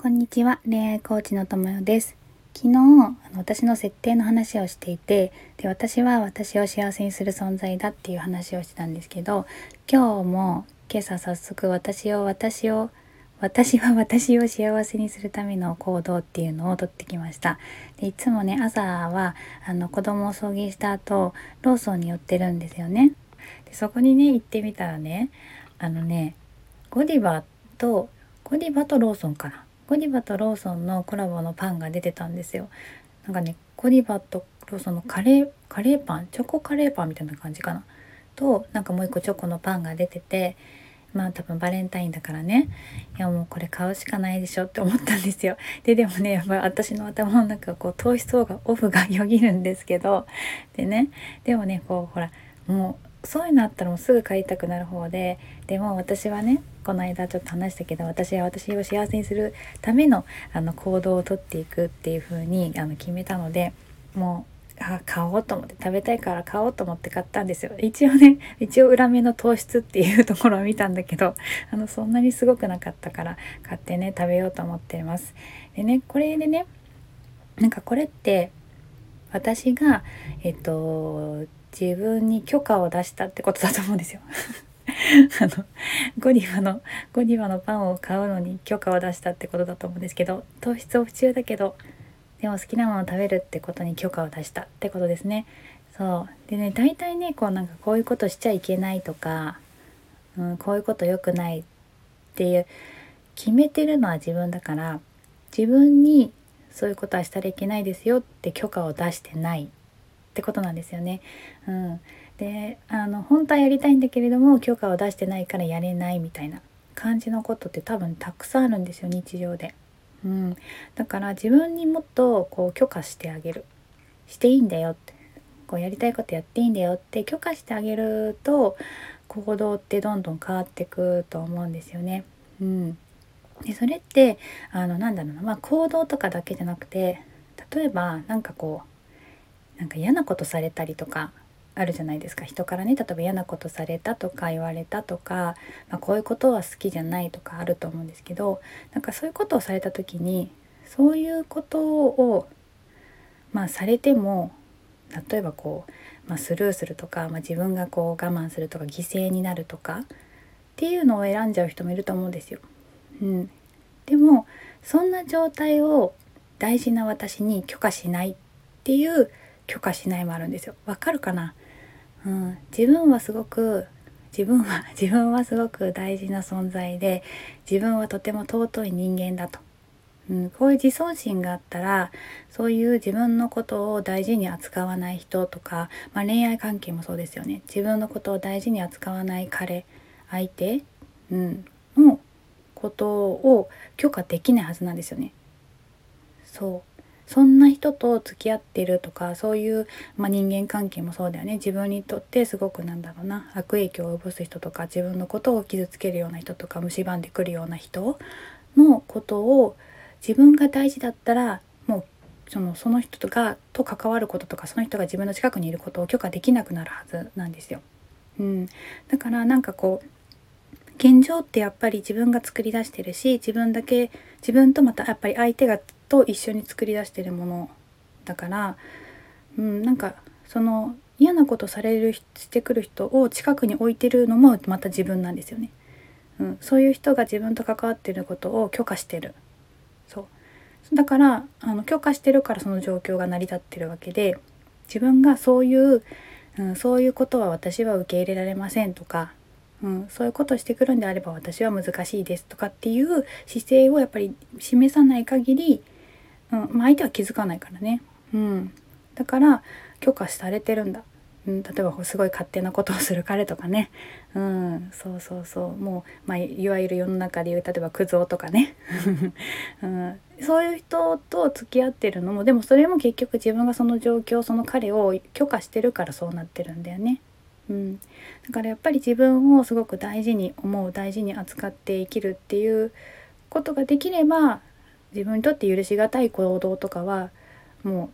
こんにちは恋愛コーチのともよです。昨日あの私の設定の話をしていてで私は私を幸せにする存在だっていう話をしてたんですけど今日も今朝早速私を私を私は私を幸せにするための行動っていうのをとってきました。でいつもね朝はあの子供を送迎した後ローソンに寄ってるんですよね。でそこにね行ってみたらねあのねゴディバとゴディバとローソンかな。ゴディバとローソンのコラボのパンが出てたんですよ。なんかねゴディバとローソンのカレーカレーパンチョコカレーパンみたいな感じかな。となんかもう一個チョコのパンが出ててまあ多分バレンタインだからね。いやもうこれ買うしかないでしょって思ったんですよ。ででもねやっぱり私の頭の中こう糖質オフオフがよぎるんですけど。でねでもねこうほらもうそういうのあったらもうすぐ買いたくなる方ででも私はねこの間ちょっと話したけど私は私を幸せにするためのあの行動をとっていくっていう風にあに決めたのでもうあ買おうと思って食べたいから買おうと思って買ったんですよ。一応ね一応裏目の糖質っていうところを見たんだけどあのそんなにすごくなかったから買ってね食べようと思っています。でねこれでねなんかこれって私がえっと自分に許可を出したってことだと思うんですよ。あのゴディバのゴディバのパンを買うのに許可を出したってことだと思うんですけど糖質オフ中だけどでも好きなものを食べるってことに許可を出したってことですね。そうでね大体ねこうなんかこういうことしちゃいけないとか、うん、こういうこと良くないっていう決めてるのは自分だから自分にそういうことはしたらいけないですよって許可を出してないってことなんですよね。うん、であの本当はやりたいんだけれども許可を出してないからやれないみたいな感じのことって多分たくさんあるんですよ日常で。うん、だから自分にもっとこう許可してあげるしていいんだよってこうやりたいことやっていいんだよって許可してあげると行動ってどんどん変わっていくと思うんですよね。うん、でそれってあのなんだろうな、まあ、行動とかだけじゃなくて例えば何かこうなんか嫌なことされたりとかあるじゃないですか人からね例えば嫌なことされたとか言われたとか、まあ、こういうことは好きじゃないとかあると思うんですけどなんかそういうことをされた時にそういうことをまあされても例えばこう、まあ、スルーするとか、まあ、自分がこう我慢するとか犠牲になるとかっていうのを選んじゃう人もいると思うんですよ。うん、でもそんな状態を大事な私に許可しないっていう許可しないもあるんですよ。わかるかな？うん、自分はすごく自分は 自分はすごく大事な存在で自分はとても尊い人間だと、うん、こういう自尊心があったらそういう自分のことを大事に扱わない人とか、まあ、恋愛関係もそうですよね。自分のことを大事に扱わない彼相手、うん、のことを許可できないはずなんですよね。そう。そんな人と付き合ってるとかそういう、まあ、人間関係もそうだよね。自分にとってすごくなんだろうな。悪影響を及ぼす人とか自分のことを傷つけるような人とか蝕んでくるような人のことを自分が大事だったらもうそのその人とがと関わることとかその人が自分の近くにいることを許可できなくなるはずなんですよ。うん、だからなんかこう現状ってやっぱり自分が作り出してるし自分だけ自分とまたやっぱり相手がと一緒に作り出してるものだから、うん、なんかその嫌なことされるしてくる人を近くに置いてるのもまた自分なんですよね。うん、そういう人が自分と関わってることを許可してるそうだからあの許可してるからその状況が成り立ってるわけで自分がそういう、うん、そういうことは私は受け入れられませんとかうん、そういうことしてくるんであれば私は難しいですとかっていう姿勢をやっぱり示さない限り、うんまあ、相手は気づかないからね、うん、だから許可されてるんだ、うん、例えばすごい勝手なことをする彼とかね、うん、そうそうそう。もう、まあ、いわゆる世の中でいう例えばクズ男とかね、うん、そういう人と付き合ってるのもでもそれも結局自分がその状況その彼を許可してるからそうなってるんだよね。うん、だからやっぱり自分をすごく大事に思う大事に扱って生きるっていうことができれば自分にとって許し難い行動とかはも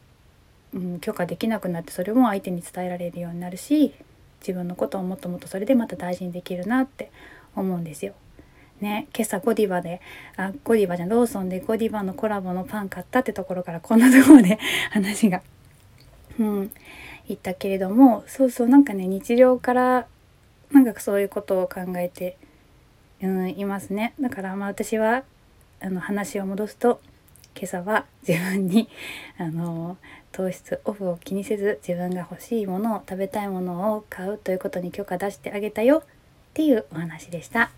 う、うん、許可できなくなってそれも相手に伝えられるようになるし自分のことをもっともっとそれでまた大事にできるなって思うんですよ。ね今朝ゴディバであゴディバじゃんローソンでゴディバのコラボのパン買ったってところからこんなところで 話がうん言ったけれどもそうそうなんかね日常からなんかそういうことを考えて、うん、いますねだからまあ私はあの話を戻すと今朝は自分にあの糖質オフを気にせず自分が欲しいものを食べたいものを買うということに許可出してあげたよっていうお話でした。